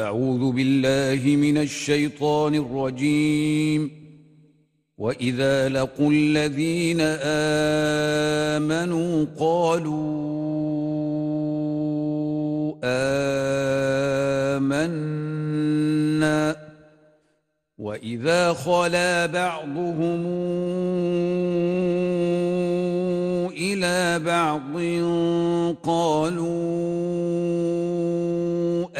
أعوذ بالله من الشيطان الرجيم. وإذا لقوا الذين آمنوا قالوا آمنا. وإذا خلا بعضهم إلى بعض قالوا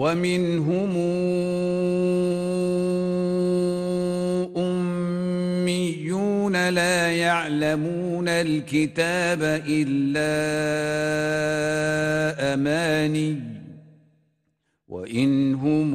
ومنهم أميون لا يعلمون الكتاب إلا أماني وإن هم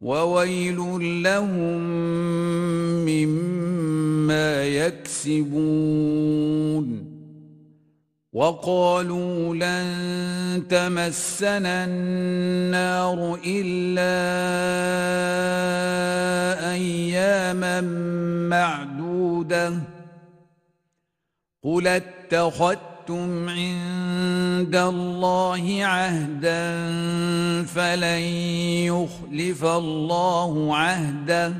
وويل لهم مما يكسبون وقالوا لن تمسنا النار إلا أياما معدودة قل اتخذتم عند الله عهدا فلن يخلف الله عهده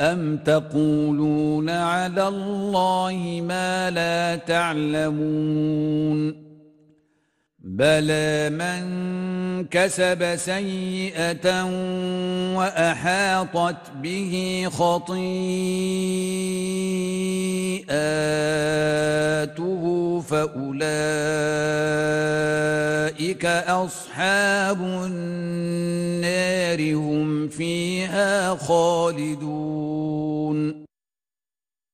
أم تقولون على الله ما لا تعلمون بلى من كسب سيئة وأحاطت به خطيئاته فأولئك أصحاب النار هم فيها خالدون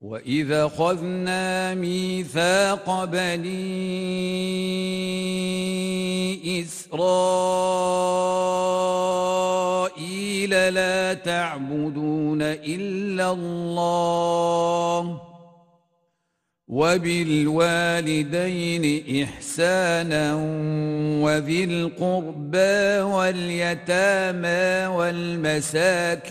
وإذا خذنا ميثاق بني إسرائيل لا تعبدون إلا الله وبالوالدين إحسانا وذي القربى واليتامى والمساكين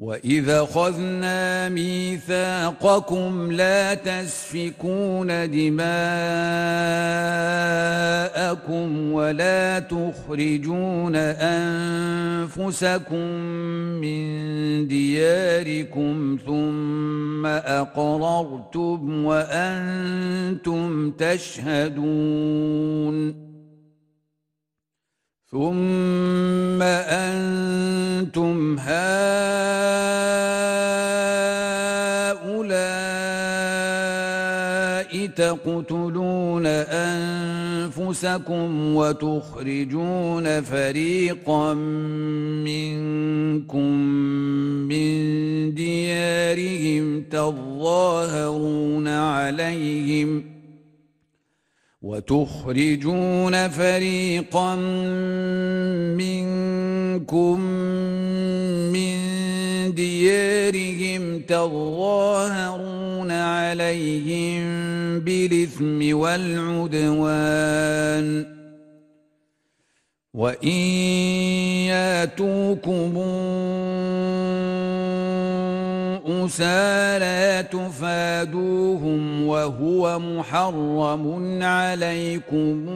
وإذا خذنا ميثاقكم لا تسفكون دماءكم ولا تخرجون أنفسكم من دياركم ثم أقررتم وأنتم تشهدون ثم أنتم هؤلاء تقتلون أنفسكم وتخرجون فريقا منكم من ديارهم تظاهرون عليهم وتخرجون فريقا منكم من ديارهم تظاهرون عليهم بالإثم والعدوان. وإن ياتوكم أسارى تفادوهم وهو محرم عليكم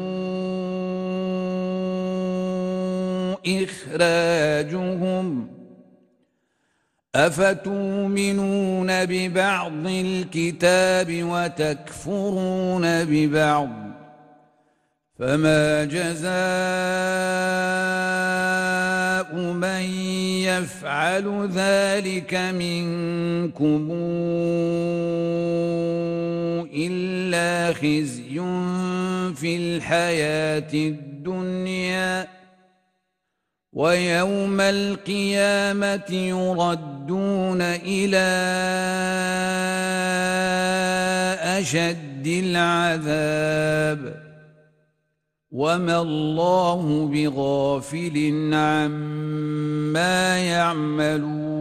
إخراجهم ۖ. أفتؤمنون ببعض الكتاب وتكفرون ببعض فما جزاء من يفعل ذلك منكم إلا خزي في الحياة الدنيا ويوم القيامة يردون إلى أشد العذاب. وما الله بغافل عما يعملون.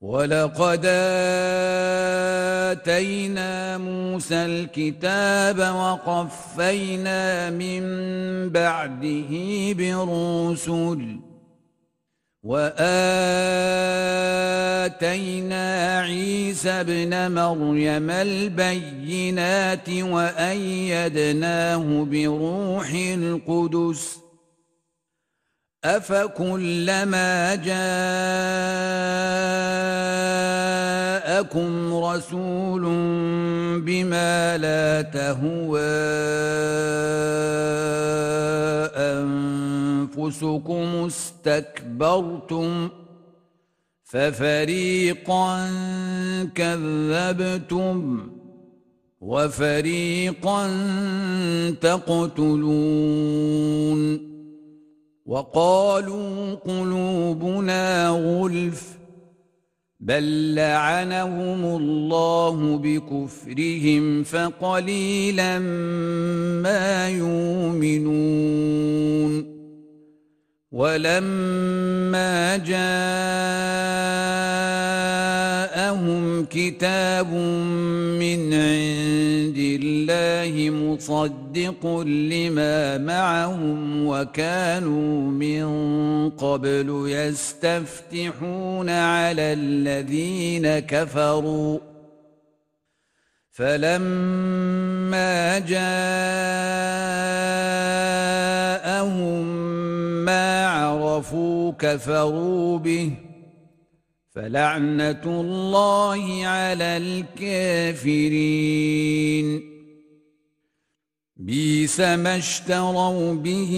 ولقد آتينا موسى الكتاب وقفينا من بعده برسل واتينا عيسى ابن مريم البينات وايدناه بروح القدس افكلما جاءكم رسول بما لا تهوى انفسكم استكبرتم ففريقا كذبتم وفريقا تقتلون وقالوا قلوبنا غلف بل لعنهم الله بكفرهم فقليلا ما يؤمنون ولما جاءهم كتاب من عند الله مصدق لما معهم وكانوا من قبل يستفتحون على الذين كفروا. فلما جاءهم عرفوا كفروا به فلعنة الله على الكافرين بيس ما اشتروا به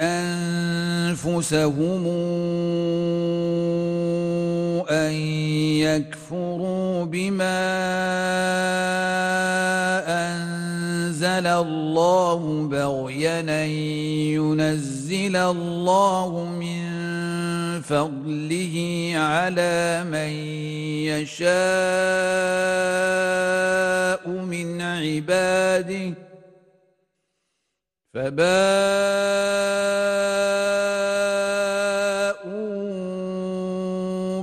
أنفسهم أن يكفروا بما أنزل الله بغيا ينزل الله من فضله على من يشاء من عباده. فباءوا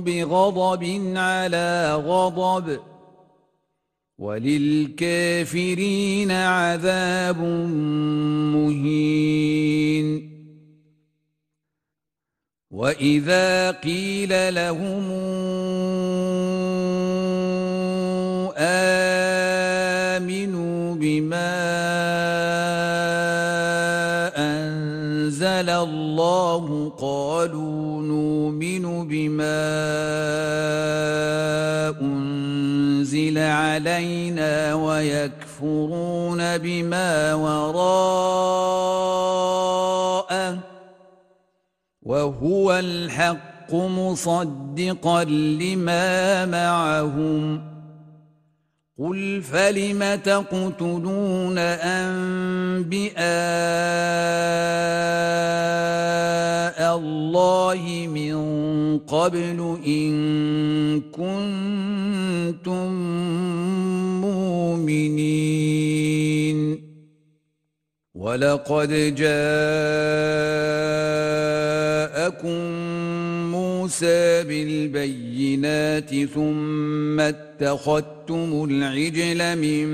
بغضب على غضب. وللكافرين عذاب مهين. وإذا قيل لهم آمنوا بما أنزل الله قالوا نؤمن بما أنزل علينا ويكفرون بما وراءه وهو الحق مصدقا لما معهم قل فلم تقتلون انبئاء الله من قبل ان كنتم مؤمنين ولقد جاءكم موسى بالبينات ثم اتخذتم العجل من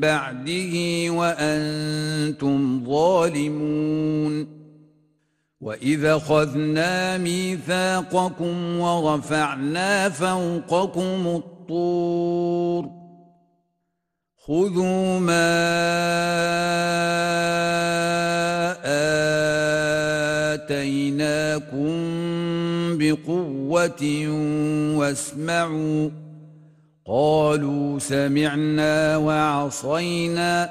بعده وأنتم ظالمون وإذا خذنا ميثاقكم ورفعنا فوقكم الطور خذوا ما آتيناكم بقوة واسمعوا قالوا سمعنا وعصينا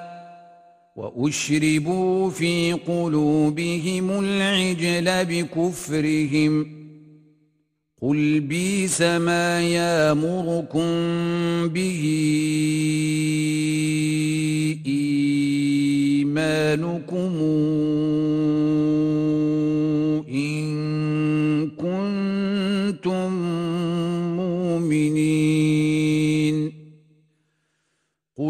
وأشربوا في قلوبهم العجل بكفرهم قل بيس ما يامركم به إيمانكم إن كنتم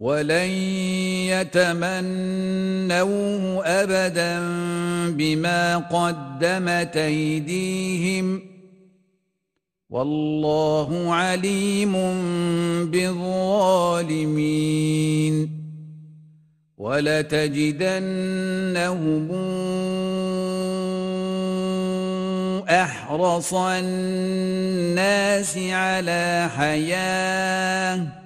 ولن يتمنوه ابدا بما قدمت ايديهم والله عليم بالظالمين ولتجدنهم احرص الناس على حياه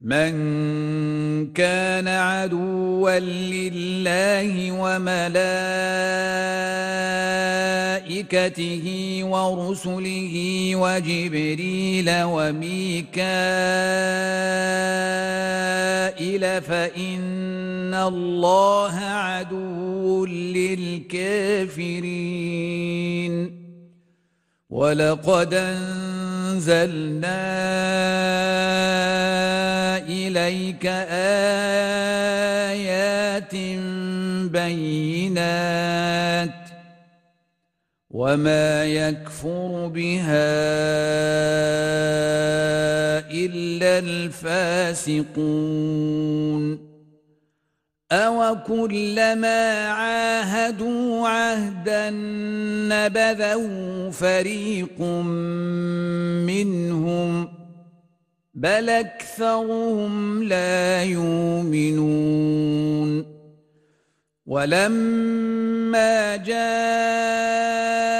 من كان عدوا لله وملائكته ورسله وجبريل وميكائيل فإن الله عدو للكافرين. ولقد انزلنا اليك ايات بينات وما يكفر بها الا الفاسقون أوكلما عاهدوا عهدا نبذه فريق منهم بل أكثرهم لا يؤمنون ولما جاءهم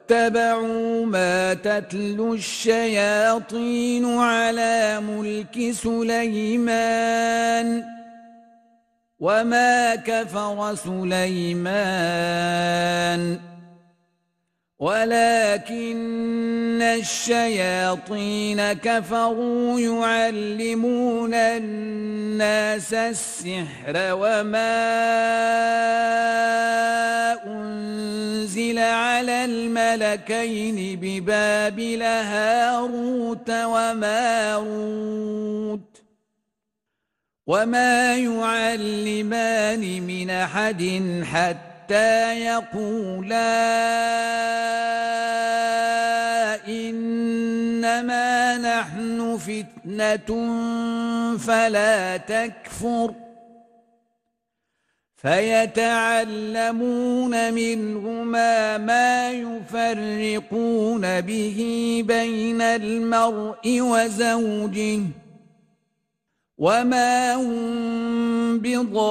واتبعوا ما تتلو الشياطين على ملك سليمان وما كفر سليمان ولكن الشياطين كفروا يعلمون الناس السحر وما أنزل على الملكين ببابل هاروت وماروت وما يعلمان من أحد حتى يقولا إنما نحن فتنة فلا تكفر فيتعلمون منهما ما يفرقون به بين المرء وزوجه وما هم بضارين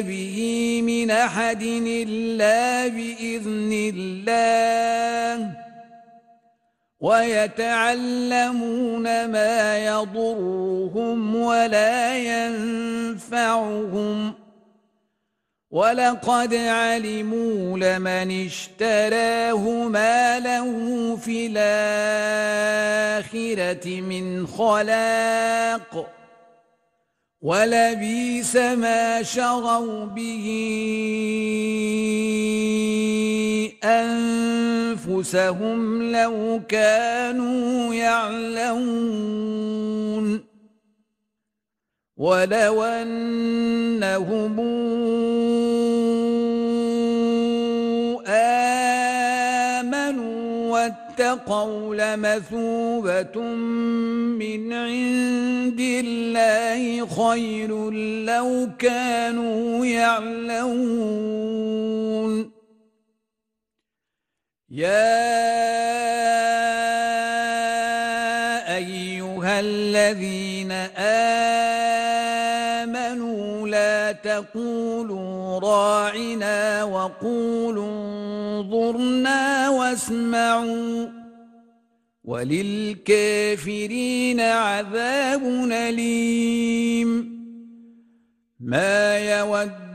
به من أحد إلا بإذن الله ويتعلمون ما يضرهم ولا ينفعهم ولقد علموا لمن اشتراه ما له في الآخرة من خلاق ولبيس ما شروا به أنفسهم لو كانوا يعلمون ولو أنهم آمنوا واتقوا لمثوبة من عند الله خير لو كانوا يعلمون يا أيها الذين آمنوا تقولوا راعنا وقولوا انظرنا واسمعوا وللكافرين عذاب أليم. ما يود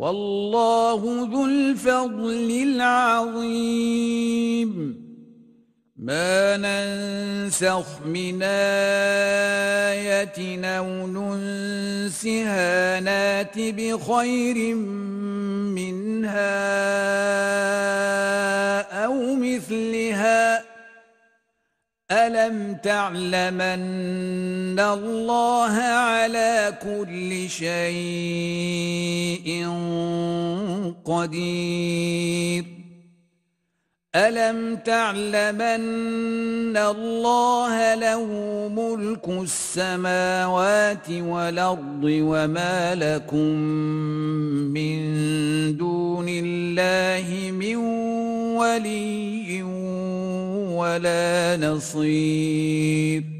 والله ذو الفضل العظيم. ما ننسخ من آية أو ننسها نأت بخير منها أو مثلها. ألم تعلمن الله على كل شيء قدير ألم تعلمن الله له ملك السماوات والأرض وما لكم من دون الله من ولي ولا نصير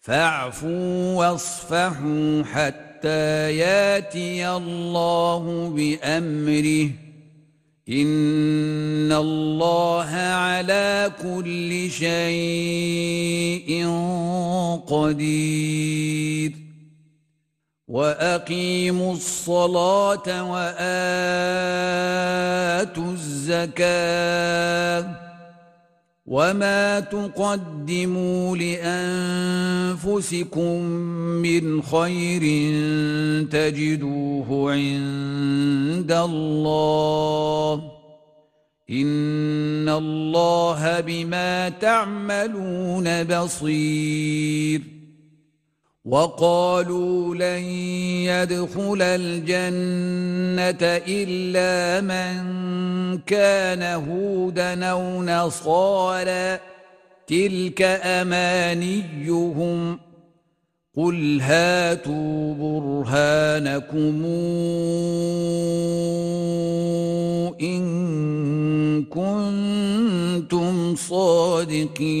فاعفوا واصفحوا حتى ياتي الله بأمره. إن الله على كل شيء قدير. وأقيموا الصلاة وآتوا الزكاة. وما تقدموا لانفسكم من خير تجدوه عند الله ان الله بما تعملون بصير وقالوا لن يدخل الجنة إلا من كان هودا أو نصارى. تلك أمانيهم. قل هاتوا برهانكم إن كنتم صادقين.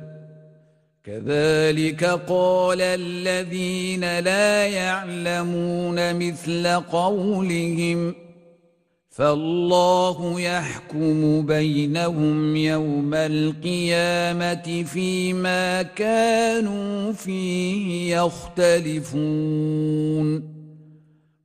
كذلك قال الذين لا يعلمون مثل قولهم فالله يحكم بينهم يوم القيامة فيما كانوا فيه يختلفون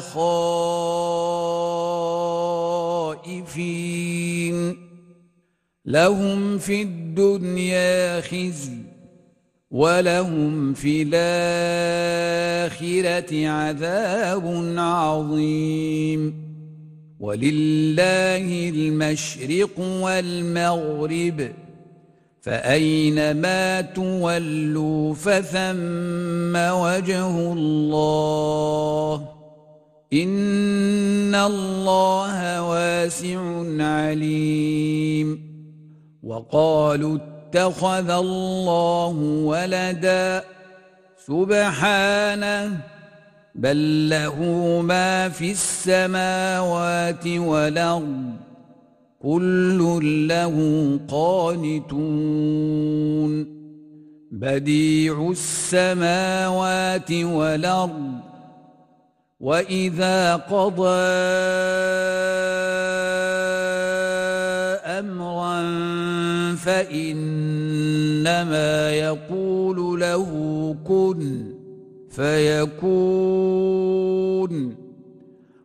خائفين. لهم في الدنيا خزي ولهم في الآخرة عذاب عظيم. ولله المشرق والمغرب فأينما تولوا فثم وجه الله. إن الله واسع عليم وقالوا اتخذ الله ولدا سبحانه بل له ما في السماوات والأرض كل له قانتون بديع السماوات والارض واذا قضى امرا فانما يقول له كن فيكون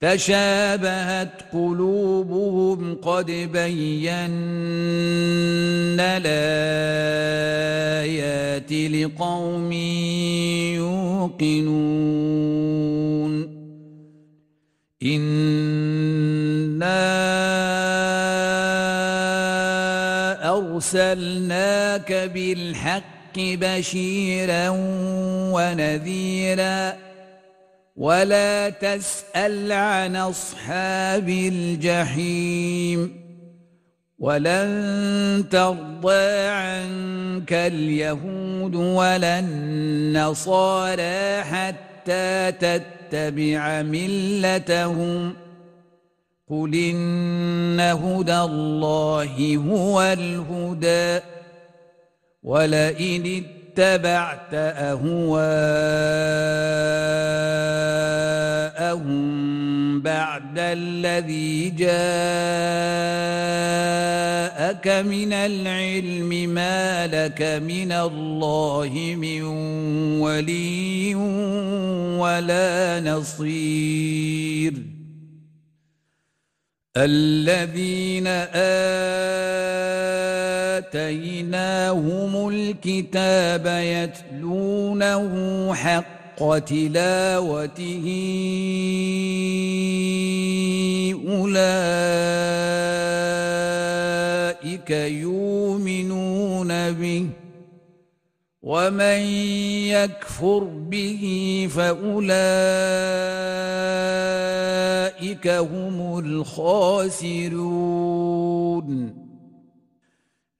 تشابهت قلوبهم قد بينا الآيات لقوم يوقنون. إنا أرسلناك بالحق بشيرا ونذيراً ولا تسأل عن أصحاب الجحيم ولن ترضى عنك اليهود ولا النصارى حتى تتبع ملتهم. قل إن هدى الله هو الهدى. ولئن اتبعت أهواءهم بعد الذي جاءك من العلم ما لك من الله من ولي ولا نصير. الذين آتيناهم الكتاب يتلونه حق تلاوته أولئك يؤمنون به ومن يكفر به فأولئك هم الخاسرون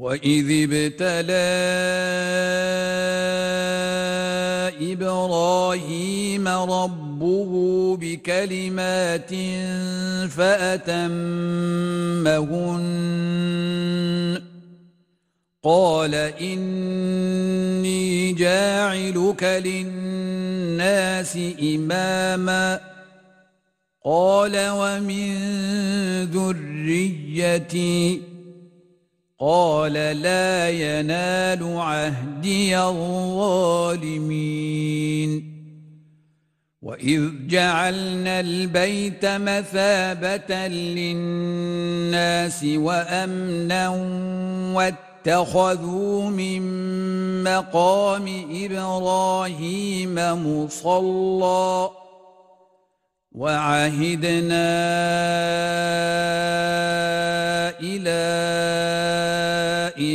وإذ ابتلى إبراهيم ربه بكلمات فأتمهن قال إني جاعلك للناس إماما قال ومن ذريتي قال لا ينال عهدي الظالمين. وإذ جعلنا البيت مثابة للناس وأمنا واتخذوا من مقام إبراهيم مصلى. وعهدنا إلى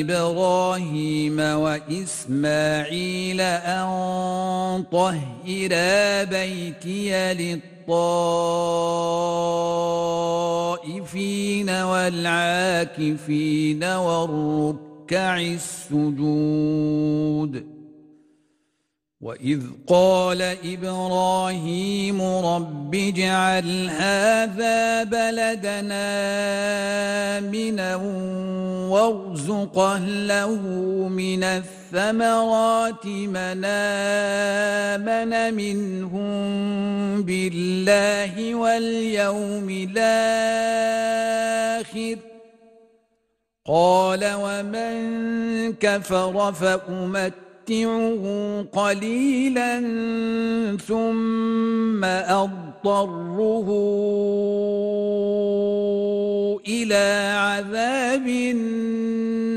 إبراهيم وإسماعيل أن طهر بيتي للطائفين والعاكفين والركع السجود. وإذ قال إبراهيم رب اجعل هذا بلدنا آمنا وارزق أهله من الثمرات من آمن منهم بالله واليوم الآخر قال ومن كفر فأمت أمتعه قليلا ثم أضطره إلى عذاب النار.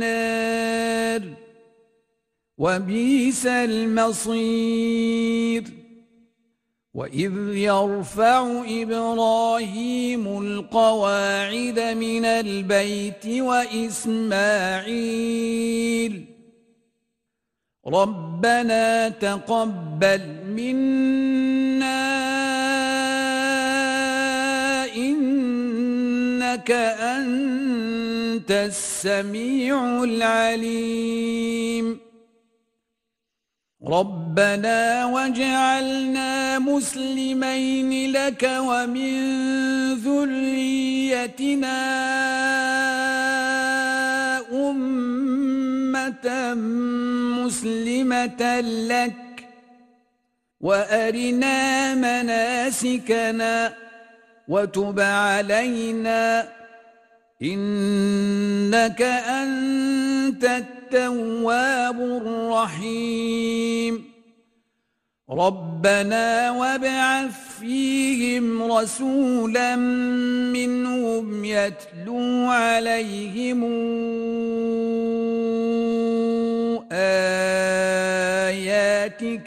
وبئس المصير. وإذ يرفع إبراهيم القواعد من البيت وإسماعيل ربنا تقبل منا إنك أنت السميع العليم. ربنا واجعلنا مسلمين لك ومن ذريتنا أمة مسلمة لك وأرنا مناسكنا وتب علينا إنك أنت التواب الرحيم. ربنا وابعث فيهم رسولا منهم يتلو عليهم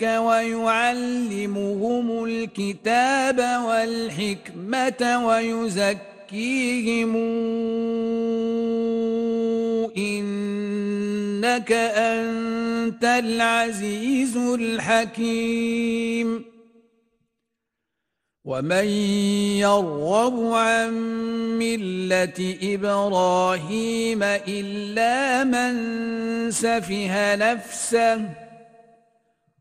آياتك ويعلمهم الكتاب والحكمة ويزكيهم. إنك أنت العزيز الحكيم. ومن يرغب عن ملة إبراهيم إلا من سفه نفسه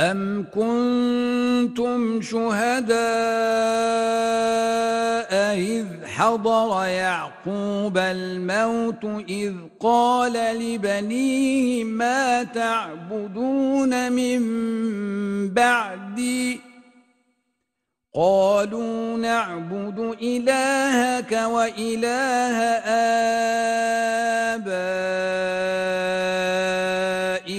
أم كنتم شهداء إذ حضر يعقوب الموت إذ قال لبنيه ما تعبدون من بعدي؟ قالوا نعبد إلهك وإله آبائك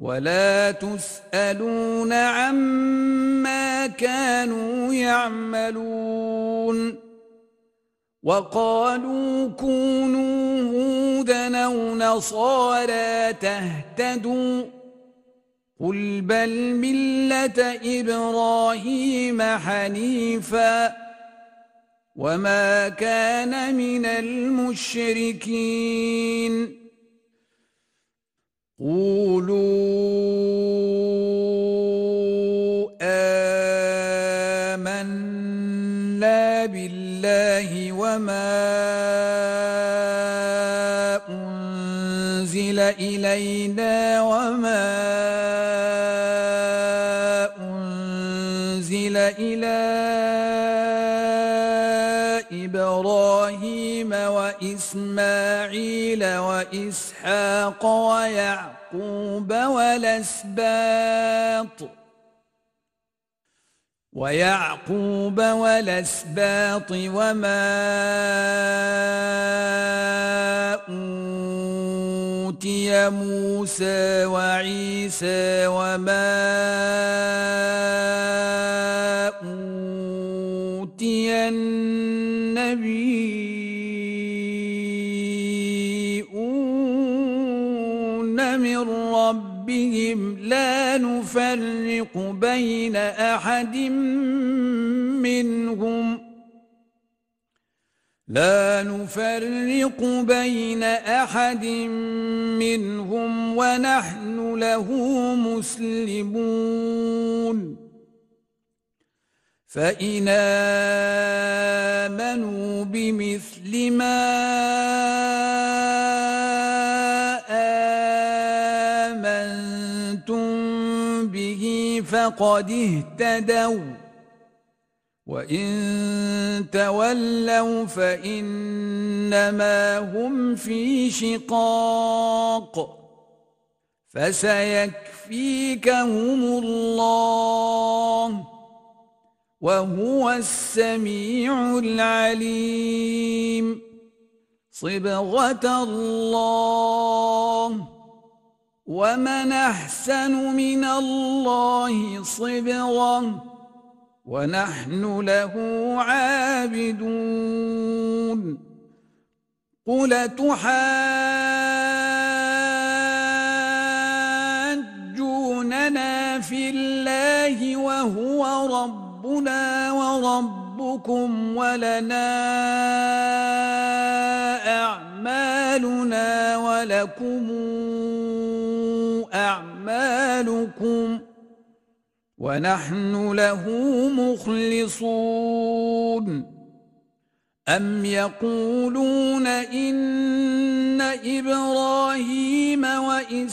ولا تسألون عما كانوا يعملون وقالوا كونوا هودا أو نصارى تهتدوا قل بل ملة إبراهيم حنيفاً وما كان من المشركين قولوا آمنا بالله وما أنزل إلينا وما أنزل وإسماعيل وإسحاق ويعقوب والأسباط. ويعقوب والأسباط وما أوتي موسى وعيسى وما أوتي النبيون ربهم لا نفرق بين أحد منهم. لا نفرق بين أحد منهم ونحن له مسلمون. فإن آمنوا بمثل ما فقد اهتدوا. وإن تولوا فإنما هم في شقاق. فسيكفيكهم الله وهو السميع العليم. صبغة الله ومن أحسن من الله صبغة ونحن له عابدون قل تحاجوننا في الله وهو ربنا وربكم ولنا أعمالنا ولكم أعمالكم ونحن له مخلصون أم يقولون إن إبراهيم وإسماعيل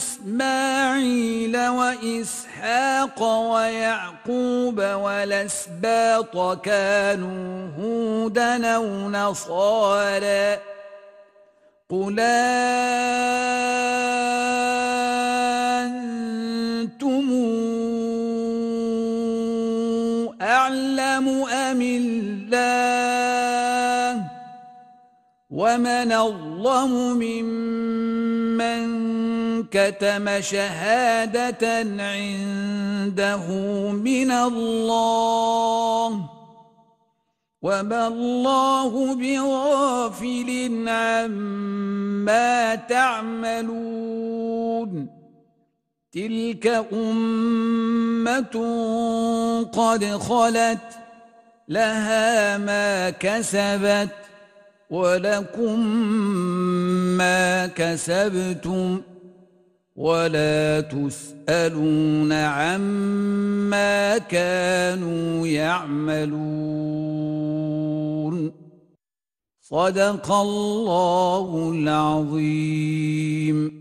وإسحاق ويعقوب والأسباط كانوا هودا أو نصارى قل أم الله ومن أظلم ممن كتم شهادة عنده من الله وما الله بغافل عما تعملون تلك أمة قد خلت لها ما كسبت ولكم ما كسبتم ولا تسألون عما كانوا يعملون. صدق الله العظيم.